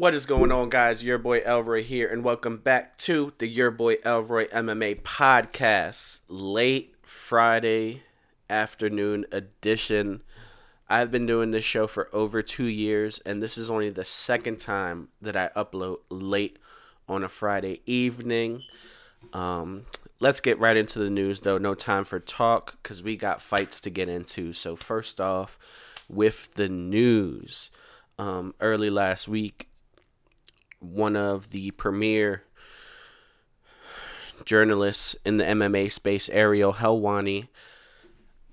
What is going on, guys? Your boy Elroy here, and welcome back to the Your Boy Elroy MMA podcast, late Friday afternoon edition. I've been doing this show for over two years, and this is only the second time that I upload late on a Friday evening. Um, let's get right into the news, though. No time for talk because we got fights to get into. So, first off, with the news, um, early last week, one of the premier journalists in the MMA space, Ariel Helwani,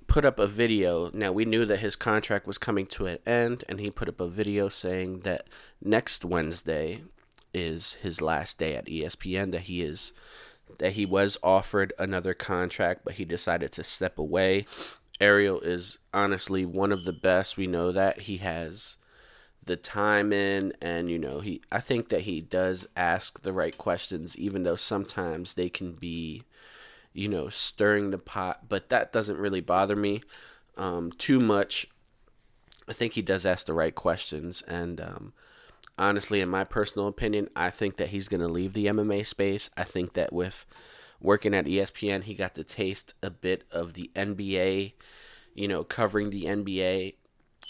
put up a video. Now, we knew that his contract was coming to an end, and he put up a video saying that next Wednesday is his last day at ESPN, that he is that he was offered another contract, but he decided to step away. Ariel is honestly one of the best. We know that he has the time in and you know he I think that he does ask the right questions even though sometimes they can be you know stirring the pot but that doesn't really bother me um, too much. I think he does ask the right questions and um, honestly in my personal opinion I think that he's going to leave the MMA space. I think that with working at ESPN he got to taste a bit of the NBA you know covering the NBA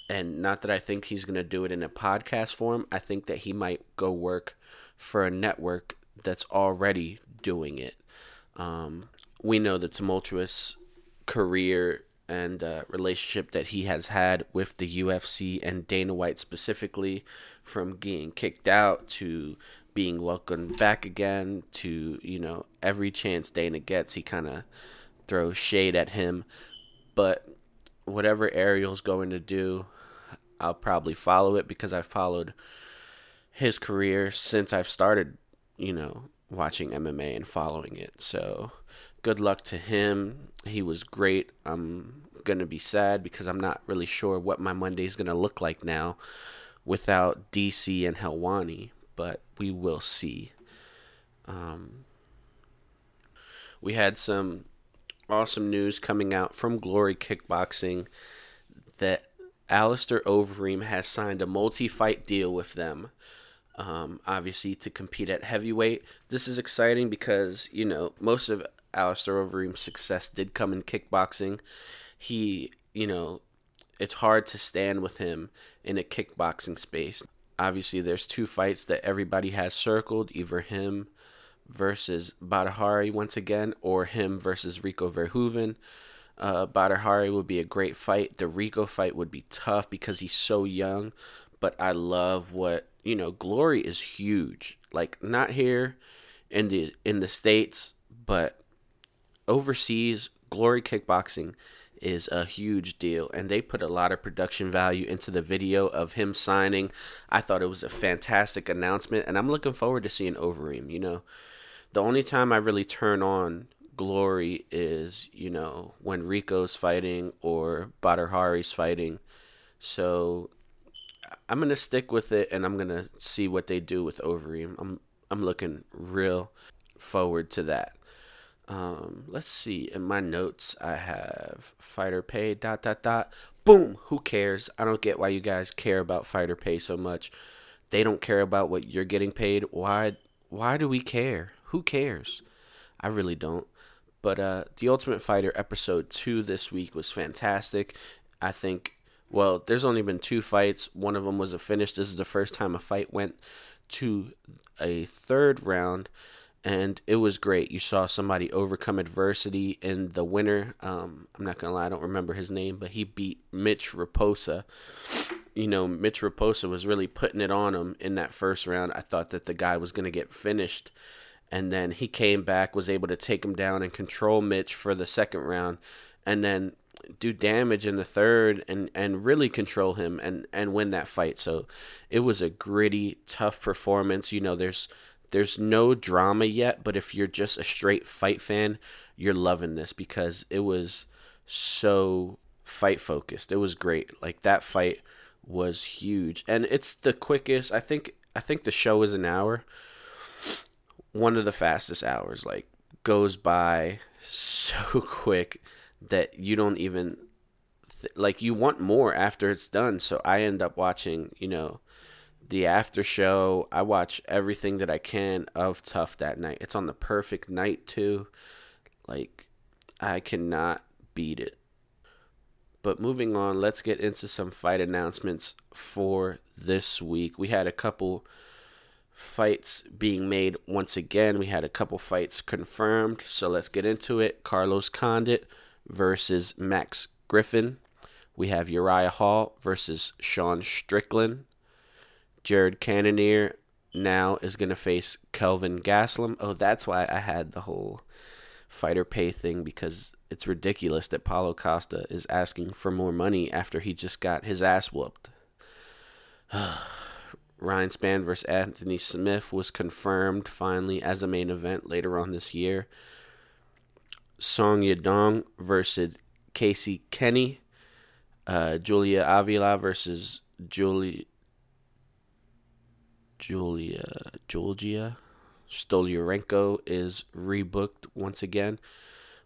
and not that I think he's going to do it in a podcast form. I think that he might go work for a network that's already doing it. Um, we know the tumultuous career and uh, relationship that he has had with the UFC and Dana White specifically, from getting kicked out to being welcomed back again to you know every chance Dana gets, he kind of throws shade at him. But whatever Ariel's going to do, I'll probably follow it because I've followed his career since I've started, you know, watching MMA and following it. So good luck to him. He was great. I'm going to be sad because I'm not really sure what my Monday is going to look like now without DC and Helwani, but we will see. Um, we had some awesome news coming out from Glory Kickboxing that Alistair Overeem has signed a multi-fight deal with them. Um, obviously to compete at heavyweight. This is exciting because you know most of Alistair Overeem's success did come in kickboxing. He, you know, it's hard to stand with him in a kickboxing space. Obviously, there's two fights that everybody has circled: either him versus Badr Hari once again, or him versus Rico Verhoeven. Uh, Badr Hari would be a great fight. The Rico fight would be tough because he's so young, but I love what you know. Glory is huge. Like not here in the in the states, but overseas. Glory kickboxing is a huge deal, and they put a lot of production value into the video of him signing. I thought it was a fantastic announcement, and I'm looking forward to seeing Overeem. You know, the only time I really turn on glory is, you know, when Rico's fighting or Badr Hari's fighting. So I'm gonna stick with it, and I'm gonna see what they do with Overeem. I'm I'm looking real forward to that. Um, let's see. In my notes, I have fighter pay dot dot dot. Boom. Who cares? I don't get why you guys care about fighter pay so much. They don't care about what you're getting paid. Why? Why do we care? Who cares? I really don't. But uh, the Ultimate Fighter episode two this week was fantastic. I think. Well, there's only been two fights. One of them was a finish. This is the first time a fight went to a third round, and it was great. You saw somebody overcome adversity, and the winner. Um, I'm not gonna lie, I don't remember his name, but he beat Mitch Raposo. You know, Mitch Raposo was really putting it on him in that first round. I thought that the guy was gonna get finished and then he came back, was able to take him down and control Mitch for the second round, and then do damage in the third and and really control him and and win that fight. So it was a gritty, tough performance. You know, there's there's no drama yet, but if you're just a straight fight fan, you're loving this because it was so fight focused. It was great. Like that fight was huge. And it's the quickest. I think I think the show is an hour one of the fastest hours like goes by so quick that you don't even th- like you want more after it's done so i end up watching you know the after show. I watch everything that I can of tough that night. It's on the perfect night too. Like I cannot beat it. But moving on, let's get into some fight announcements for this week. We had a couple fights being made once again. We had a couple fights confirmed, so let's get into it. Carlos Condit versus Max Griffin. We have Uriah Hall versus Sean Strickland. Jared Cannonier now is going to face Kelvin Gastelum. Oh, that's why I had the whole fighter pay thing because it's ridiculous that Paulo Costa is asking for more money after he just got his ass whooped. Ryan Spann versus Anthony Smith was confirmed finally as a main event later on this year. Song Yadong versus Casey Kenney. Uh, Julia Avila versus Julie Julia Georgia Stoliarenko is rebooked once again.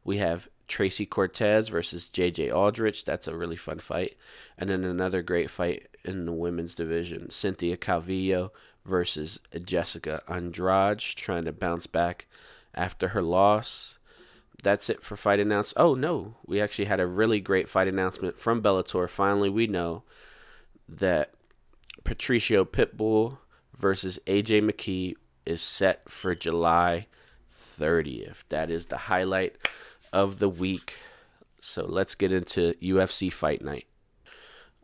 We have Tracy Cortez versus JJ Aldrich. That's a really fun fight. And then another great fight in the women's division Cynthia Calvillo versus Jessica Andrade, trying to bounce back after her loss. That's it for fight announcements. Oh, no. We actually had a really great fight announcement from Bellator. Finally, we know that Patricio Pitbull versus AJ McKee is set for July 30th. That is the highlight of the week. So let's get into UFC Fight Night.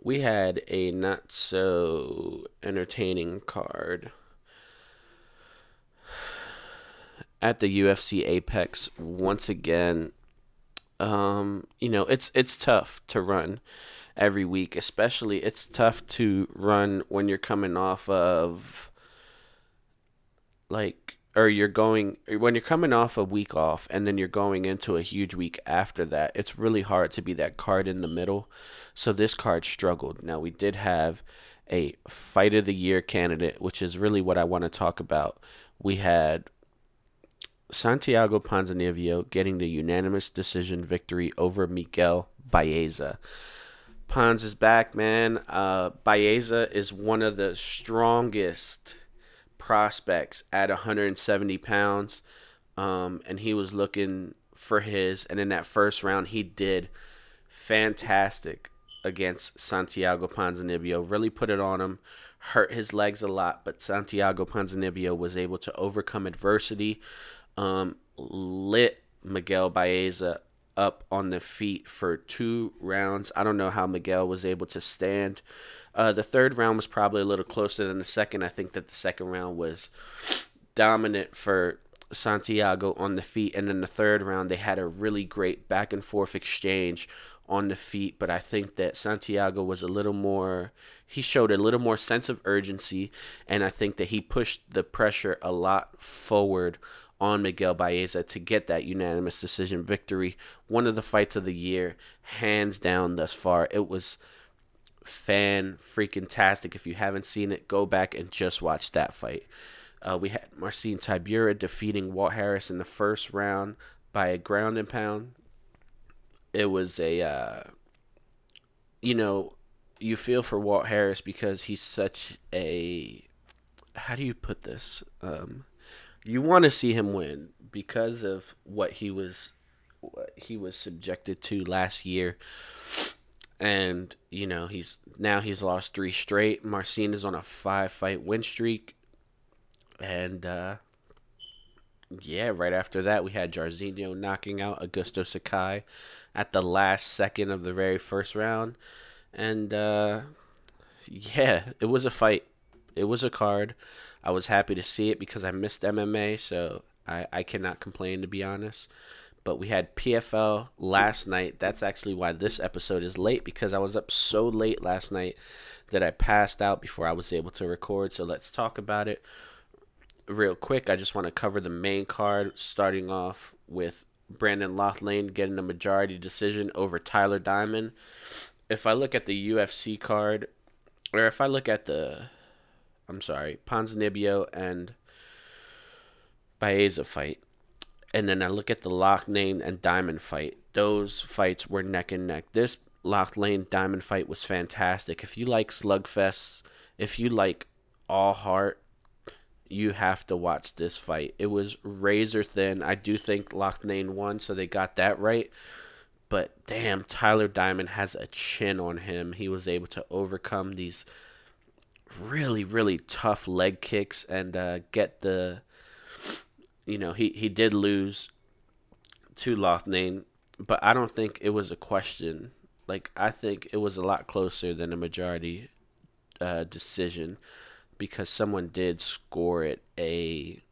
We had a not so entertaining card at the UFC Apex once again. Um, you know, it's it's tough to run every week, especially it's tough to run when you're coming off of like or you're going when you're coming off a week off and then you're going into a huge week after that it's really hard to be that card in the middle. So this card struggled. Now we did have a fight of the year candidate which is really what i want to talk about. We had santiago ponzinibbio getting the unanimous decision victory over miguel baeza. Pons is back, man. Uh, Baeza is one of the strongest prospects at 170 pounds, um, and he was looking for his. And in that first round, he did fantastic against Santiago Ponzinibbio. Really put it on him, hurt his legs a lot, but Santiago Ponzinibbio was able to overcome adversity, um, lit Miguel Baeza up on the feet for two rounds. I don't know how Miguel was able to stand. Uh, the third round was probably a little closer than the second. I think that the second round was dominant for Santiago on the feet. And in the third round, they had a really great back and forth exchange on the feet. But I think that Santiago was a little more, he showed a little more sense of urgency. And I think that he pushed the pressure a lot forward on Miguel Baeza to get that unanimous decision victory. One of the fights of the year, hands down thus far. It was fan freaking tastic. If you haven't seen it, go back and just watch that fight. Uh, we had Marcin Tybura defeating Walt Harris in the first round by a ground and pound. It was a, uh, you know, you feel for Walt Harris because he's such a, how do you put this? Um, you want to see him win because of what he was, what he was subjected to last year and you know he's now he's lost three straight. Marcin is on a five fight win streak, and uh, yeah, right after that we had Jairzinho knocking out Augusto Sakai at the last second of the very first round, and uh, yeah, it was a fight. It was a card. I was happy to see it because I missed MMA, so I, I cannot complain to be honest but we had PFL last night. That's actually why this episode is late because I was up so late last night that I passed out before I was able to record. So let's talk about it real quick. I just want to cover the main card, starting off with Brandon Loughnane getting a majority decision over Tyler Diamond. If I look at the UFC card, or if I look at the, I'm sorry, Ponzinibbio and Baeza fight, and then I look at the Loughnane and Diamond fight. Those fights were neck and neck. This Loughnane Diamond fight was fantastic. If you like slugfests, if you like all heart, you have to watch this fight. It was razor thin. I do think Loughnane won, so they got that right. But damn, Tyler Diamond has a chin on him. He was able to overcome these really, really tough leg kicks and uh, get the. You know, he, he did lose to Loughnane, but I don't think it was a question. Like, I think it was a lot closer than a majority uh, decision because someone did score it a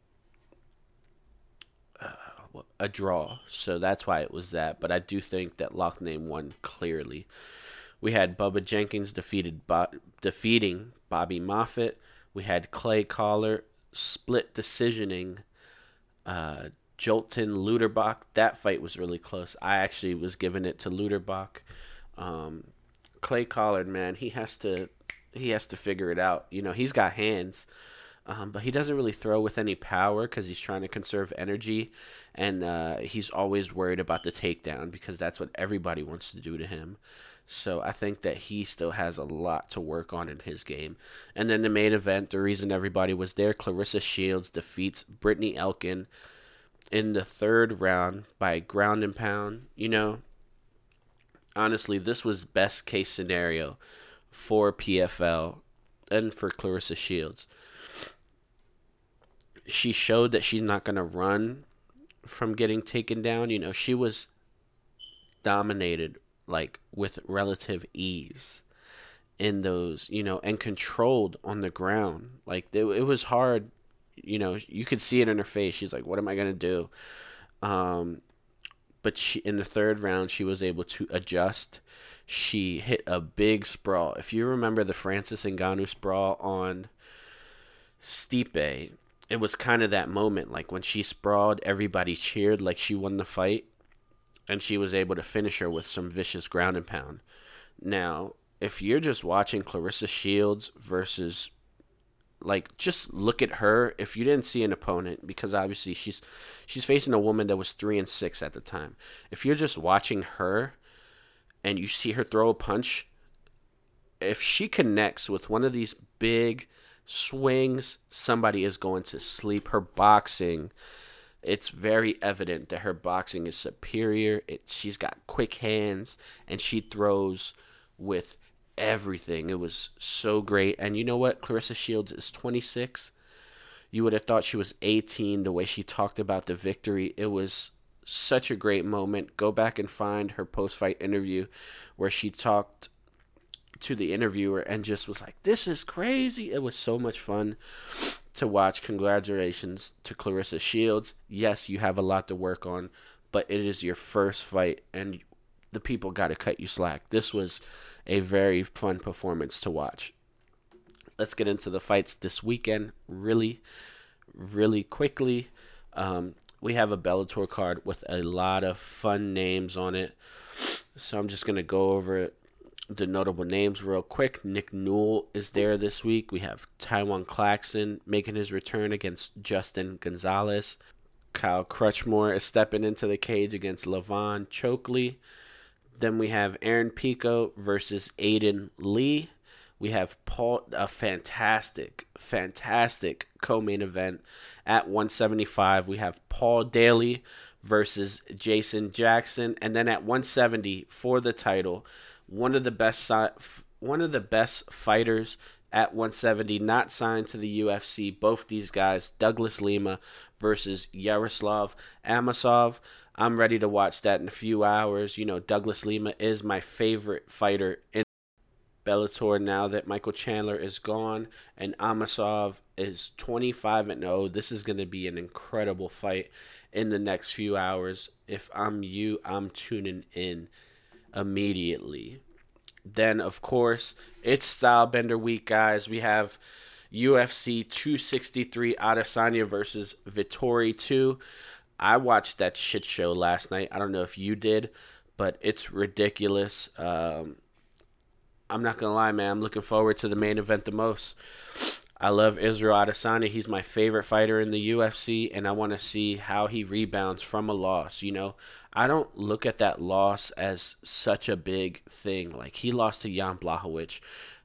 uh, a draw, so that's why it was that. But I do think that Loughnane won clearly. We had Bubba Jenkins defeated Bo- defeating Bobby Moffett. We had Clay Collard split decisioning uh, Jolton Lutterbach. That fight was really close. I actually was giving it to Lutterbach. Um, Clay Collard, man, he has to he has to figure it out. You know, he's got hands, um, but he doesn't really throw with any power because he's trying to conserve energy, and uh, he's always worried about the takedown because that's what everybody wants to do to him. So I think that he still has a lot to work on in his game. And then the main event, the reason everybody was there, Claressa Shields defeats Brittney Elkin in the third round by ground and pound. You know, honestly, this was best case scenario for PFL and for Claressa Shields. She showed that she's not going to run from getting taken down. You know, she was dominated like with relative ease in those, you know, and controlled on the ground. Like it, it was hard, you know, you could see it in her face. She's like, "What am I going to do?" Um but she in the third round she was able to adjust she hit a big sprawl. If you remember the Francis Ngannou sprawl on Stipe, it was kind of that moment. Like when she sprawled, everybody cheered like she won the fight, and she was able to finish her with some vicious ground and pound. Now, if you're just watching Claressa Shields versus like just look at her if you didn't see an opponent because obviously she's she's facing a woman that was 3 and 6 at the time. If you're just watching her and you see her throw a punch, if she connects with one of these big swings, somebody is going to sleep. Her boxing, it's very evident that her boxing is superior. It, she's got quick hands and she throws with everything. It was so great. And you know what? Claressa Shields is 26. You would have thought she was 18 the way she talked about the victory. It was such a great moment. Go back and find her post fight interview where she talked to the interviewer and just was like, This is crazy. It was so much fun to watch. Congratulations to Claressa Shields. Yes, you have a lot to work on, but it is your first fight and the people got to cut you slack. This was a very fun performance to watch. Let's get into the fights this weekend really, really quickly. Um, we have a Bellator card with a lot of fun names on it. So I'm just going to go over the notable names real quick. Nick Newell is there this week. We have Tywan Claxton making his return against Justin Gonzalez. Kyle Crutchmer is stepping into the cage against Levan Chokheli. Then we have Aaron Pico versus Aiden Lee. We have Paul, a fantastic, fantastic co-main event at 175. We have Paul Daley versus Jason Jackson, and then at 170 for the title, one of the best one of the best fighters at 170, not signed to the UFC. Both these guys, Douglas Lima versus Yaroslav Amosov. I'm ready to watch that in a few hours. You know, Douglas Lima is my favorite fighter in Bellator now that Michael Chandler is gone and Amosov is 25 and 0. This is going to be an incredible fight in the next few hours. If I'm you, I'm tuning in immediately. Then, of course, it's Stylebender Week, guys. We have UFC 263 Adesanya versus Vettori 2. I watched that shit show last night. I don't know if you did, but it's ridiculous. Um, I'm not gonna lie, man. I'm looking forward to the main event the most. I love Israel Adesanya. He's my favorite fighter in the UFC, and I want to see how he rebounds from a loss. You know, I don't look at that loss as such a big thing. Like he lost to Jan Blachowicz,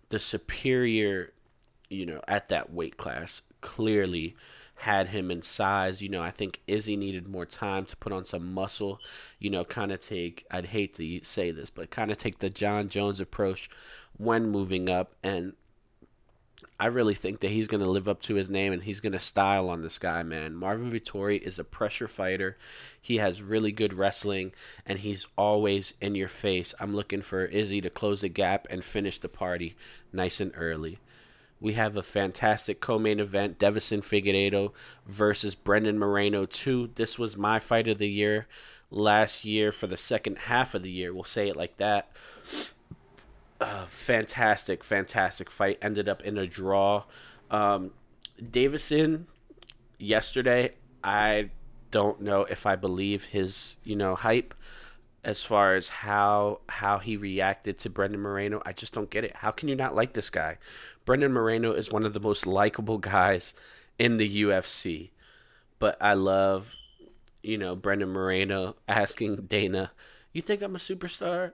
the superior you know, at that weight class clearly had him in size. You know, I think Izzy needed more time to put on some muscle, you know, kind of take, I'd hate to say this, but kind of take the Jon Jones approach when moving up. And I really think that he's going to live up to his name and he's going to style on this guy, man. Marvin Vettori is a pressure fighter. He has really good wrestling and he's always in your face. I'm looking for Izzy to close the gap and finish the party nice and early. We have a fantastic co-main event: Deiveson Figueiredo versus Brandon Moreno. Two. This was my fight of the year last year for the second half of the year. We'll say it like that. Fantastic, fantastic fight. Ended up in a draw. Um, Deiveson yesterday. I don't know if I believe his you know hype as far as how how he reacted to Brandon Moreno. I just don't get it. How can you not like this guy? Brandon Moreno is one of the most likable guys in the UFC. But I love, you know, Brandon Moreno asking Dana, You think I'm a superstar?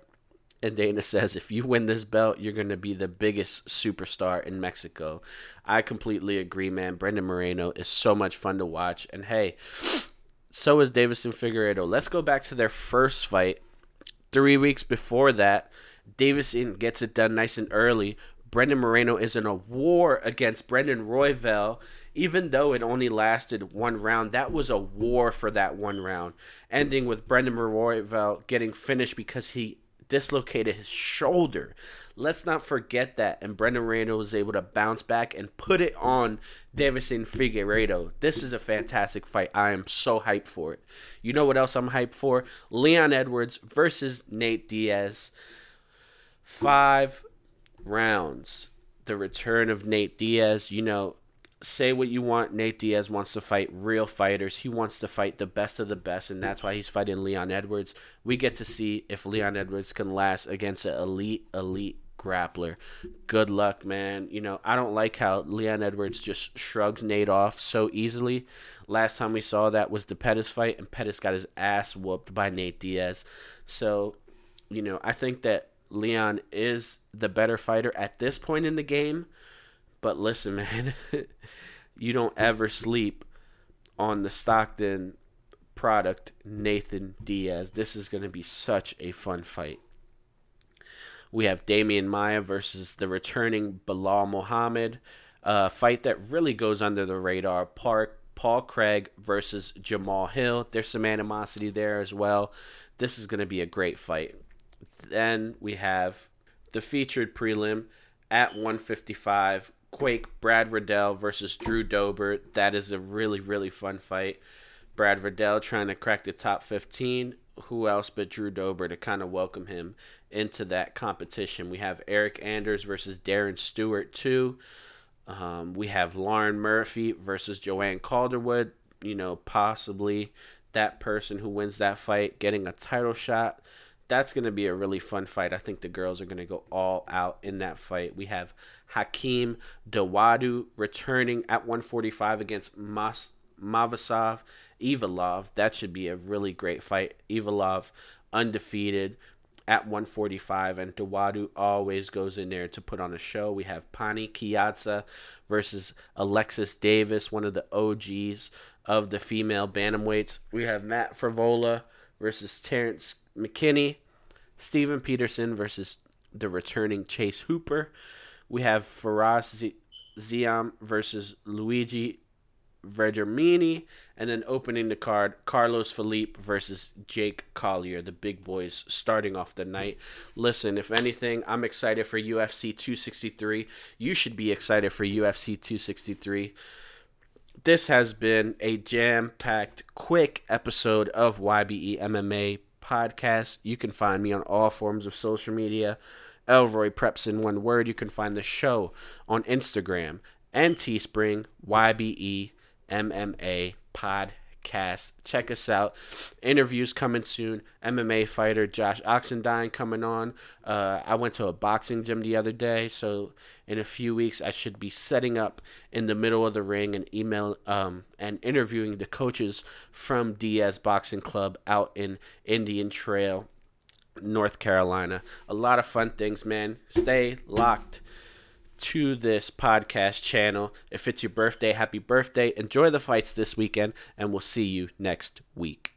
And Dana says, If you win this belt, you're going to be the biggest superstar in Mexico. I completely agree, man. Brandon Moreno is so much fun to watch. And hey, so is Deiveson Figueiredo. Let's go back to their first fight. Three weeks before that, Deiveson gets it done nice and early, Brandon Moreno is in a war against Brandon Royval, even though it only lasted one round. That was a war for that one round, ending with Brandon Royval getting finished because he dislocated his shoulder. Let's not forget that. And Brandon Moreno was able to bounce back and put it on Deiveson Figueiredo. This is a fantastic fight. I am so hyped for it. You know what else I'm hyped for? Leon Edwards versus Nate Diaz. Five rounds. The return of Nate Diaz, you know, say what you want. Nate Diaz wants to fight real fighters. He wants to fight the best of the best, and that's why he's fighting Leon Edwards. We get to see if Leon Edwards can last against an elite, elite grappler. Good luck, man. You know, I don't like how Leon Edwards just shrugs Nate off so easily. Last time we saw that was the Pettis fight, and Pettis got his ass whooped by Nate Diaz. So, you know, I think that Leon is the better fighter at this point in the game. But listen, man, you don't ever sleep on the Stockton product, Nathan Diaz. This is going to be such a fun fight. We have Demian Maia versus the returning Belal Muhammad. A fight that really goes under the radar. Park, Paul Craig versus Jamahal Hill. There's some animosity there as well. This is going to be a great fight. Then we have the featured prelim at 155 Quake Brad Riddell versus Drew Dober. That is a really, really fun fight. Brad Riddell trying to crack the top 15. Who else but Drew Dober to kind of welcome him into that competition? We have Eryk Anders versus Darren Stewart, too. Um, we have Lauren Murphy versus Joanne Calderwood. You know, possibly that person who wins that fight getting a title shot that's going to be a really fun fight. I think the girls are going to go all out in that fight. We have Hakeem Dawodu returning at 145 against Mas- Movsar Evloev. That should be a really great fight. Evloev undefeated at 145, and Dawodu always goes in there to put on a show. We have Pannie Kianzad versus Alexis Davis, one of the OGs of the female bantamweights. We have Matt Frevola versus Terrence McKinney, Steven Peterson versus the returning Chase Hooper. We have Fares Ziam versus Luigi Vendramini, and then opening the card, Carlos Felipe versus Jake Collier, the big boys starting off the night. Listen, if anything, I'm excited for UFC 263. You should be excited for UFC 263. This has been a jam packed, quick episode of YBE MMA podcast. You can find me on all forms of social media. Elroy Preps in one word. You can find the show on Instagram and Teespring, YBE MMA Podcast. Check us out. Interviews coming soon. MMA fighter Josh Oxendine coming on. Uh, I went to a boxing gym the other day, so in a few weeks I should be setting up in the middle of the ring and email um, and interviewing the coaches from Diaz Boxing Club out in Indian Trail, North Carolina. A lot of fun things, man. Stay locked to this podcast channel. If it's your birthday, happy birthday. Enjoy the fights this weekend, and we'll see you next week.